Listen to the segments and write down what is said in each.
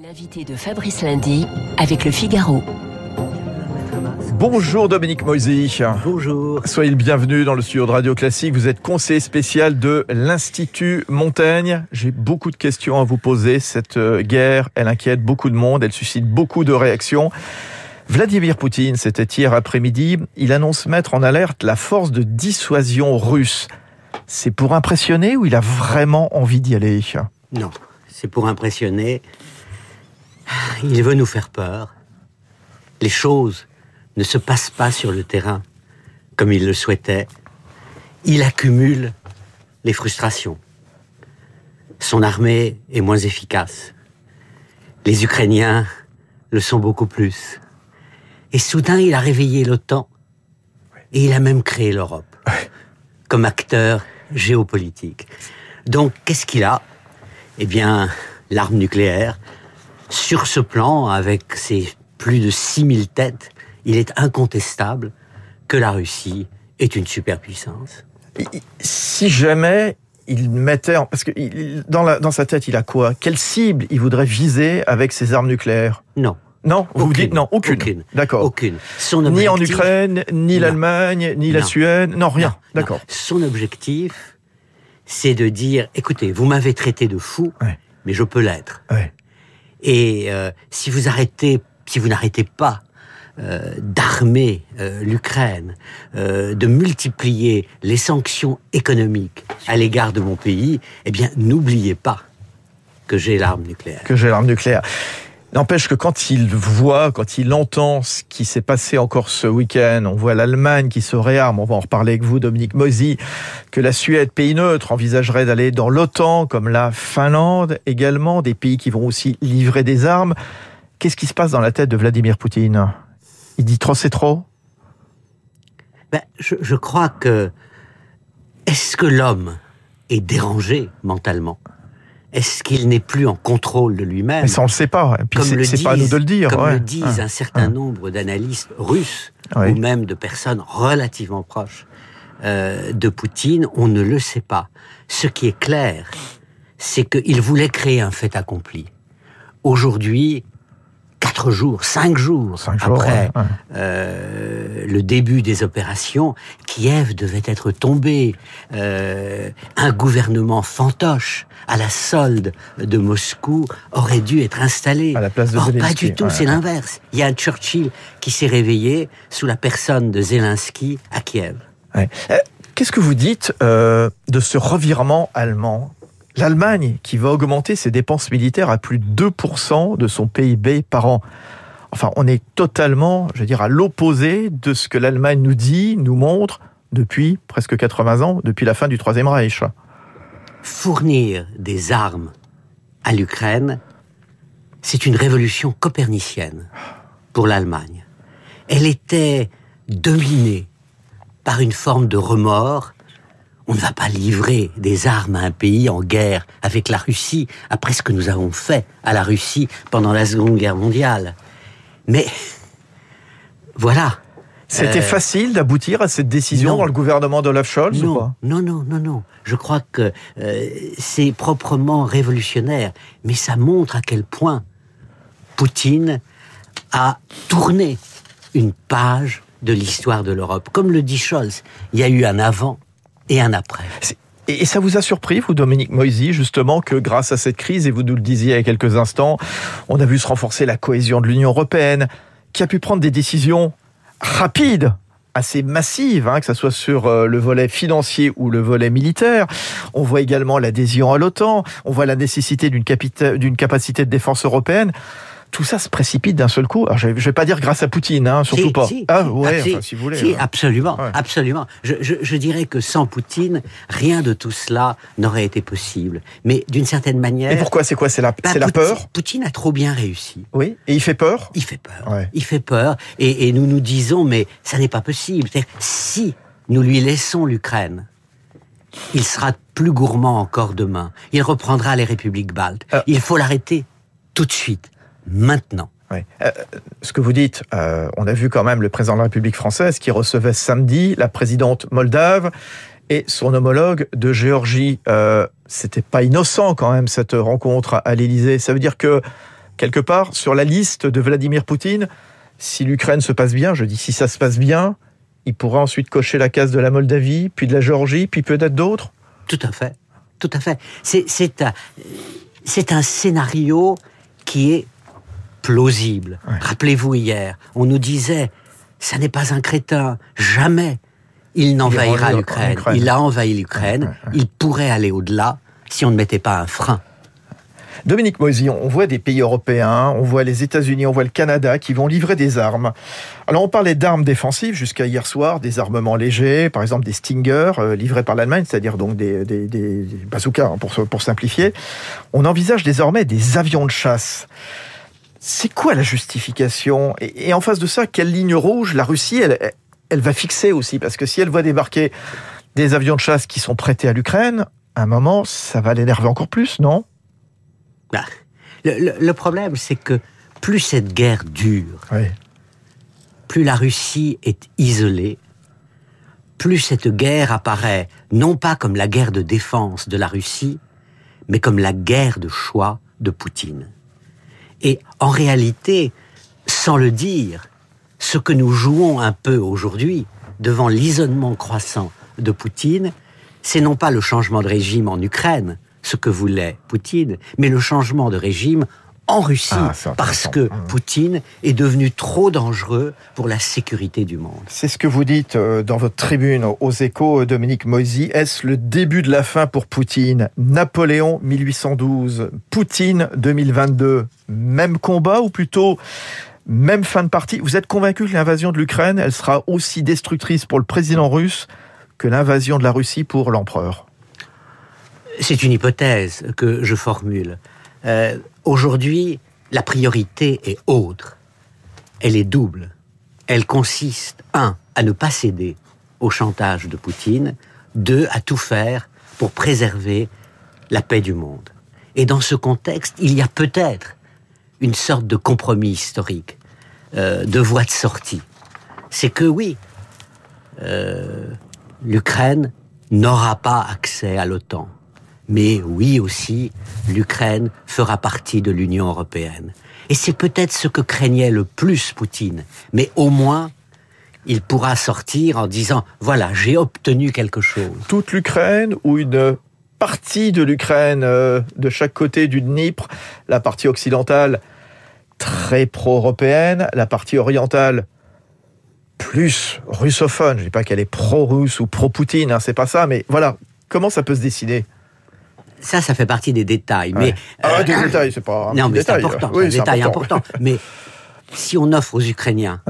L'invité de Fabrice Lundi avec le Figaro. Bonjour Dominique Moisy. Bonjour. Soyez le bienvenu dans le studio de Radio Classique. Vous êtes conseiller spécial de l'Institut Montaigne. J'ai beaucoup de questions à vous poser. Cette euh, guerre, elle inquiète beaucoup de monde, elle suscite beaucoup de réactions. Vladimir Poutine, c'était hier après-midi, il annonce mettre en alerte la force de dissuasion russe. C'est pour impressionner ou il a vraiment envie d'y aller? Non, c'est pour impressionner. Il veut nous faire peur. Les choses ne se passent pas sur le terrain comme il le souhaitait. Il accumule les frustrations. Son armée est moins efficace. Les Ukrainiens le sont beaucoup plus. Et soudain, il a réveillé l'OTAN et il a même créé l'Europe comme acteur géopolitique. Donc, qu'est-ce qu'il a? Eh bien, l'arme nucléaire. Sur ce plan, avec ses plus de 6000 têtes, il est incontestable que la Russie est une superpuissance. Si jamais il mettait, en... parce que dans, la, dans sa tête, il a quoi? Quelle cible il voudrait viser avec ses armes nucléaires? Non. Non, vous aucune, dites non, aucune. Aucune. D'accord. Aucune. Son objectif, ni en Ukraine, ni l'Allemagne, ni la Suède, non, rien. D'accord. Son objectif, c'est de dire, écoutez, vous m'avez traité de fou, ouais. mais je peux l'être. Ouais. Et euh, si vous n'arrêtez pas euh, d'armer euh, l'Ukraine, de multiplier les sanctions économiques à l'égard de mon pays, eh bien, n'oubliez pas que j'ai l'arme nucléaire. Que j'ai l'arme nucléaire. N'empêche que quand il voit, quand il entend ce qui s'est passé encore ce week-end, on voit l'Allemagne qui se réarme, on va en reparler avec vous, Dominique Moisy, que la Suède, pays neutre, envisagerait d'aller dans l'OTAN, comme la Finlande également, des pays qui vont aussi livrer des armes. Qu'est-ce qui se passe dans la tête de Vladimir Poutine? Il dit trop, c'est trop? Ben, je crois que... Est-ce que l'homme est dérangé mentalement? Est-ce qu'il n'est plus en contrôle de lui-même Mais ça, on le sait pas. Et puis c'est pas à nous de le dire. Comme ouais. le disent ouais. un certain ouais. nombre d'analystes russes ou même de personnes relativement proches euh, de Poutine, on ne le sait pas. Ce qui est clair, c'est qu'il voulait créer un fait accompli. Aujourd'hui, quatre jours, cinq jours cinq après jours, euh, le début des opérations, Kiev devait être tombé. Euh, un gouvernement fantoche à la solde de Moscou aurait dû être installé. À la place de Or, Zelensky. pas du tout, ouais, c'est l'inverse. Il y a un Churchill qui s'est réveillé sous la personne de Zelensky à Kiev. Ouais. Qu'est-ce que vous dites euh, de ce revirement allemand? L'Allemagne qui va augmenter ses dépenses militaires à plus de 2% de son PIB par an. Enfin, on est totalement, je veux dire, à l'opposé de ce que l'Allemagne nous dit, nous montre depuis presque 80 ans, depuis la fin du Troisième Reich. Fournir des armes à l'Ukraine, c'est une révolution copernicienne pour l'Allemagne. Elle était dominée par une forme de remords on ne va pas livrer des armes à un pays en guerre avec la Russie après ce que nous avons fait à la Russie pendant la Seconde Guerre mondiale. Mais voilà. C'était euh, facile d'aboutir à cette décision non. dans le gouvernement d'Olaf Scholz non, ou pas? Non, non, non, non. Je crois que euh, c'est proprement révolutionnaire, mais ça montre à quel point Poutine a tourné une page de l'histoire de l'Europe. Comme le dit Scholz, il y a eu un avant et un après. Et ça vous a surpris, vous, Dominique Moisy, justement, que grâce à cette crise, et vous nous le disiez il y a quelques instants, on a vu se renforcer la cohésion de l'Union européenne, qui a pu prendre des décisions rapides, assez massives, hein, que ce soit sur euh, le volet financier ou le volet militaire. On voit également l'adhésion à l'OTAN, on voit la nécessité d'une capacité de défense européenne tout ça se précipite d'un seul coup. Alors, je ne vais pas dire grâce à Poutine, hein, surtout si, pas. Si, ah si, ouais, si, enfin, si vous voulez. Hein. absolument, ouais. absolument. Je, je, je, dirais que sans Poutine, rien de tout cela n'aurait été possible. Mais d'une certaine manière. Et pourquoi C'est quoi C'est la, bah, la peur Poutine a trop bien réussi. Oui. Et il fait peur Il fait peur. Ouais. Il fait peur. Et, et, nous nous disons, mais ça n'est pas possible. Si nous lui laissons l'Ukraine, il sera plus gourmand encore demain. Il reprendra les républiques baltes. Ah. Il faut l'arrêter tout de suite, maintenant. Euh, ce que vous dites, euh, on a vu quand même le président de la République française qui recevait samedi la présidente moldave et son homologue de Géorgie. Euh, C'était pas innocent quand même cette rencontre à l'Élysée. Ça veut dire que quelque part, sur la liste de Vladimir Poutine, si l'Ukraine se passe bien, je dis si ça se passe bien, il pourra ensuite cocher la case de la Moldavie, puis de la Géorgie, puis peut-être d'autres Tout à fait. Tout à fait. C'est un, un scénario qui est plausible. Rappelez-vous hier, on nous disait, ça n'est pas un crétin, jamais il n'envahira l'Ukraine. Il a envahi l'Ukraine, il pourrait aller au-delà si on ne mettait pas un frein. Dominique Moisy, on voit des pays européens, on voit les États-Unis, on voit le Canada qui vont livrer des armes. Alors on parlait d'armes défensives jusqu'à hier soir, des armements légers, par exemple des Stinger euh, livrés par l'Allemagne, c'est-à-dire donc des, bazookas hein, pour, pour simplifier. On envisage désormais des avions de chasse. C'est quoi la justification? Et, en face de ça, quelle ligne rouge? La Russie, elle, elle va fixer aussi Parce que si elle voit débarquer des avions de chasse qui sont prêtés à l'Ukraine, à un moment, ça va l'énerver encore plus, non? Bah, le, problème, c'est que plus cette guerre dure, plus la Russie est isolée, plus cette guerre apparaît non pas comme la guerre de défense de la Russie, mais comme la guerre de choix de Poutine. Et en réalité, sans le dire, ce que nous jouons un peu aujourd'hui devant l'isolement croissant de Poutine, c'est non pas le changement de régime en Ukraine, ce que voulait Poutine, mais le changement de régime en Russie, ah, parce que mmh. Poutine est devenu trop dangereux pour la sécurité du monde. C'est ce que vous dites euh, dans votre tribune aux échos, euh, Dominique Moisy. Est-ce le début de la fin pour Poutine? Napoléon 1812, Poutine 2022, même combat ou plutôt même fin de partie? Vous êtes convaincu que l'invasion de l'Ukraine, elle sera aussi destructrice pour le président russe que l'invasion de la Russie pour l'empereur? C'est une hypothèse que je formule. Euh, aujourd'hui, la priorité est autre. Elle est double. Elle consiste, un, à ne pas céder au chantage de Poutine, deux, à tout faire pour préserver la paix du monde. Et dans ce contexte, il y a peut-être une sorte de compromis historique, euh, de voie de sortie. C'est que oui, euh, l'Ukraine n'aura pas accès à l'OTAN mais oui aussi, l'Ukraine fera partie de l'Union européenne. Et c'est peut-être ce que craignait le plus Poutine. Mais au moins, il pourra sortir en disant, voilà, j'ai obtenu quelque chose. Toute l'Ukraine ou une partie de l'Ukraine euh, de chaque côté du Dnipre, la partie occidentale très pro-européenne, la partie orientale plus russophone. Je dis pas qu'elle est pro-russe ou pro-Poutine, hein, c'est pas ça, mais voilà, comment ça peut se décider ça, ça fait partie des détails. Mais ah, des détails, c'est pas un non, mais c'est important. c'est un détail important. mais si on offre aux Ukrainiens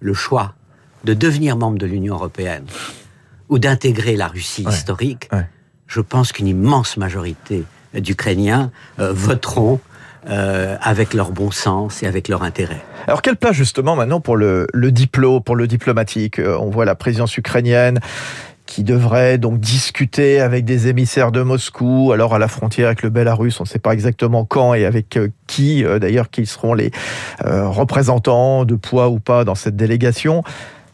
le choix de devenir membre de l'Union européenne ou d'intégrer la Russie historique, je pense qu'une immense majorité d'Ukrainiens euh, voteront euh, avec leur bon sens et avec leur intérêt. Alors quelle place justement maintenant pour le, le diplôme, pour le diplomatique? Euh, On voit la présidence ukrainienne qui devrait donc discuter avec des émissaires de Moscou, alors à la frontière avec le Belarus, on ne sait pas exactement quand et avec euh, qui, euh, d'ailleurs, qui seront les euh, représentants de poids ou pas dans cette délégation.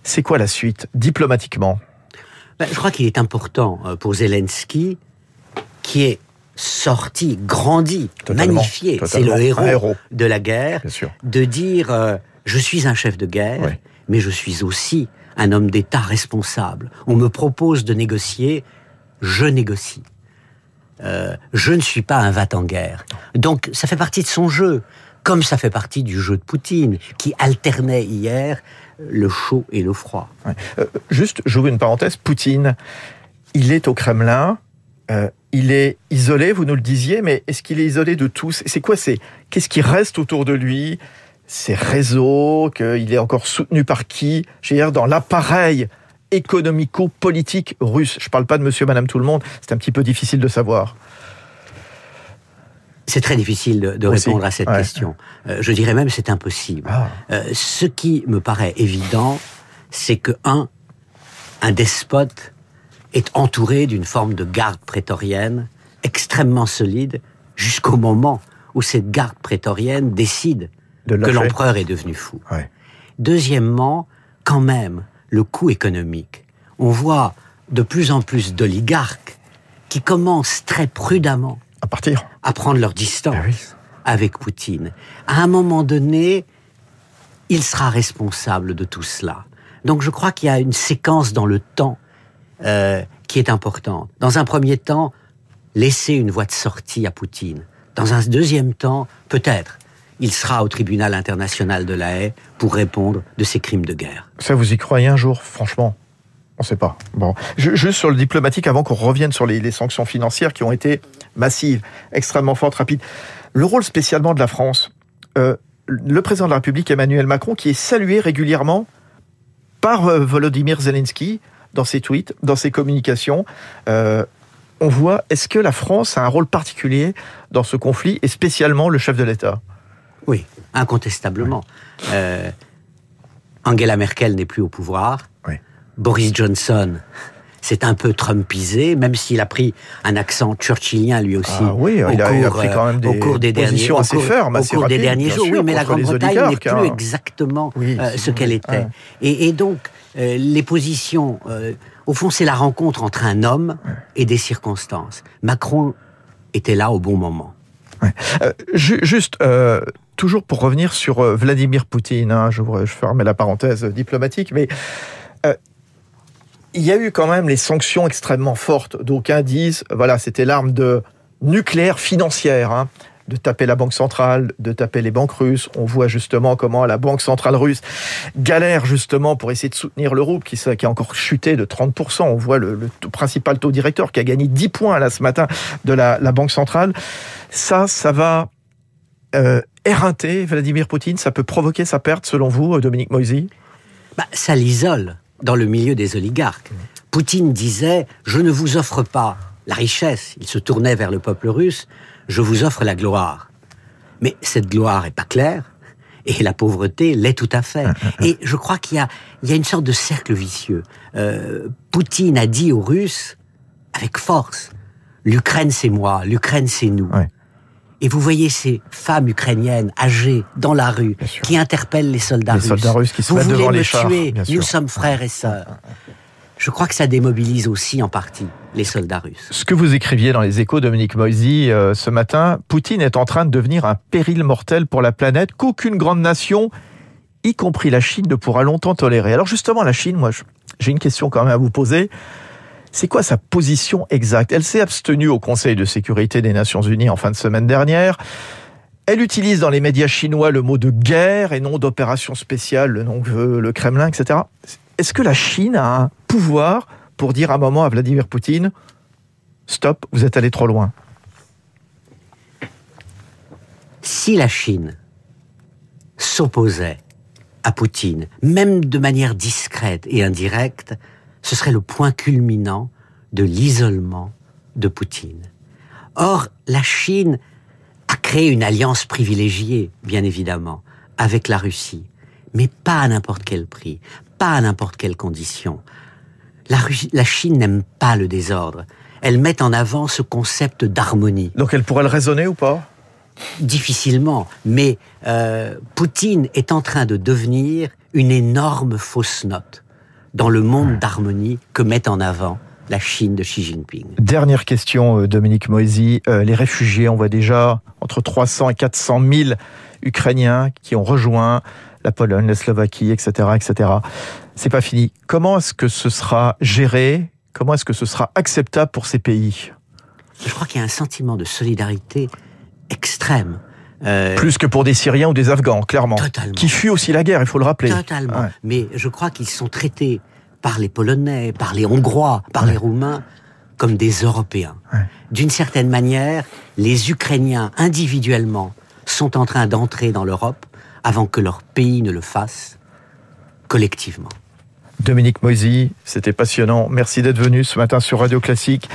C'est quoi la suite, diplomatiquement? Ben, Je crois qu'il est important pour Zelensky, qui est sorti, grandi, magnifié, c'est le héros, de la guerre, de dire je suis un chef de guerre, mais je suis aussi un homme d'État responsable. On me propose de négocier, je négocie. Euh, je ne suis pas un vat en guerre. Donc ça fait partie de son jeu, comme ça fait partie du jeu de Poutine, qui alternait hier le chaud et le froid. Euh, juste, j'ouvre une parenthèse, Poutine, il est au Kremlin, euh, il est isolé, vous nous le disiez, mais est-ce qu'il est isolé de tous? C'est quoi? C'est qu'est-ce qui reste autour de lui? Ses réseaux, qu'il est encore soutenu par qui? Je dire, dans l'appareil économico-politique russe. Je ne parle pas de monsieur, madame, tout le monde, c'est un petit peu difficile de savoir. C'est très difficile de, répondre à cette question. Euh, je dirais même c'est impossible. Ah. Euh, ce qui me paraît évident, c'est que, un, un despote est entouré d'une forme de garde prétorienne extrêmement solide jusqu'au moment où cette garde prétorienne décide que l'empereur est devenu fou. Deuxièmement, quand même, le coût économique. On voit de plus en plus d'oligarques qui commencent très prudemment à partir, à prendre leur distance. avec Poutine. À un moment donné, il sera responsable de tout cela. Donc je crois qu'il y a une séquence dans le temps euh, qui est importante. Dans un premier temps, laisser une voie de sortie à Poutine. Dans un deuxième temps, peut-être, il sera au tribunal international de la haie pour répondre de ses crimes de guerre. Ça, vous y croyez un jour, franchement on ne sait pas. Bon, juste sur le diplomatique, avant qu'on revienne sur les, sanctions financières qui ont été massives, extrêmement fortes, rapides. Le rôle spécialement de la France, euh, le président de la République Emmanuel Macron, qui est salué régulièrement par euh, Volodymyr Zelensky dans ses tweets, dans ses communications. Euh, on voit, est-ce que la France a un rôle particulier dans ce conflit, et spécialement le chef de l'État? Oui, incontestablement. Euh, Angela Merkel n'est plus au pouvoir. Boris Johnson c'est un peu Trumpisé, même s'il a pris un accent churchillien lui aussi. Ah oui, il, a, pris quand même des au cours des derniers, assez fermes, au cours des derniers jours. oui, mais la Grande-Bretagne n'est plus hein. exactement euh, ce qu'elle était. Et, donc, euh, les positions, euh, au fond, c'est la rencontre entre un homme et des circonstances. Macron était là au bon moment. Juste, toujours pour revenir sur Vladimir Poutine, hein, je, je ferme la parenthèse diplomatique, mais il y a eu quand même les sanctions extrêmement fortes. D'aucuns disent, voilà, c'était l'arme de nucléaire financière. Hein, de taper la banque centrale, de taper les banques russes. On voit justement comment la banque centrale russe galère justement pour essayer de soutenir le qui, qui a encore chuté de 30%. On voit le, principal taux directeur qui a gagné 10 points là ce matin de la, banque centrale. Ça, ça va euh, éreinter Vladimir Poutine? Ça peut provoquer sa perte selon vous, Dominique Moisy? Bah, Ça l'isole dans le milieu des oligarques. Poutine disait Je ne vous offre pas la richesse. Il se tournait vers le peuple russe Je vous offre la gloire. Mais cette gloire est pas claire. Et la pauvreté l'est tout à fait. Et je crois qu'il y a, il y a une sorte de cercle vicieux. Euh, Poutine a dit aux Russes, avec force, l'Ukraine c'est moi, l'Ukraine c'est nous. Et vous voyez ces femmes ukrainiennes âgées dans la rue qui interpellent les soldats les russes. Soldats russes qui se vous devant les chars, tuer, nous sommes frères et sœurs. Je crois que ça démobilise aussi en partie les soldats russes. Ce que vous écriviez dans les échos, Dominique Moisy, euh, ce matin, Poutine est en train de devenir un péril mortel pour la planète qu'aucune grande nation, y compris la Chine, ne pourra longtemps tolérer. Alors justement, la Chine, moi, j'ai une question quand même à vous poser. C'est quoi sa position exacte? Elle s'est abstenue au Conseil de sécurité des Nations Unies en fin de semaine dernière. Elle utilise dans les médias chinois le mot de guerre et non d'opération spéciale, le nom que veut le Kremlin, etc. Est-ce que la Chine a un pouvoir pour dire un moment à Vladimir Poutine Stop, vous êtes allé trop loin? Si la Chine s'opposait à Poutine, même de manière discrète et indirecte, ce serait le point culminant de l'isolement de Poutine. Or, la Chine a créé une alliance privilégiée, bien évidemment, avec la Russie, mais pas à n'importe quel prix, pas à n'importe quelle condition. La, la Chine n'aime pas le désordre. Elle met en avant ce concept d'harmonie. Donc elle pourrait le raisonner ou pas? Difficilement, mais euh, Poutine est en train de devenir une énorme fausse note dans le monde d'harmonie que met en avant la Chine de Xi Jinping. Dernière question, euh, Dominique Moisy. Euh, les réfugiés, on voit déjà entre 300 et 400 000 Ukrainiens qui ont rejoint la Pologne, la Slovaquie, etc., etc. C'est pas fini. Comment est-ce que ce sera géré? Comment est-ce que ce sera acceptable pour ces pays? Je crois qu'il y a un sentiment de solidarité extrême euh, Plus que pour des Syriens ou des Afghans, clairement. Qui fuient aussi la guerre, il faut le rappeler. Totalement. Mais je crois qu'ils sont traités par les Polonais, par les Hongrois, par les Roumains, comme des Européens. D'une certaine manière, les Ukrainiens, individuellement, sont en train d'entrer dans l'Europe avant que leur pays ne le fasse collectivement. Dominique Moisy, c'était passionnant. Merci d'être venu ce matin sur Radio Classique,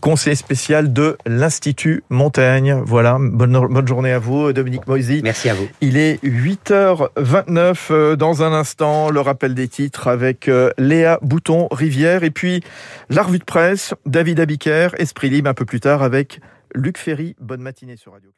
conseiller spécial de l'Institut Montaigne. Voilà, bonne, bonne journée à vous, Dominique Moisy. Merci à vous. Il est 8h29 euh, dans un instant, le rappel des titres avec euh, Léa Bouton-Rivière et puis la revue de presse, David Abiker, Esprit Libre un peu plus tard avec Luc Ferry. Bonne matinée sur Radio Classique.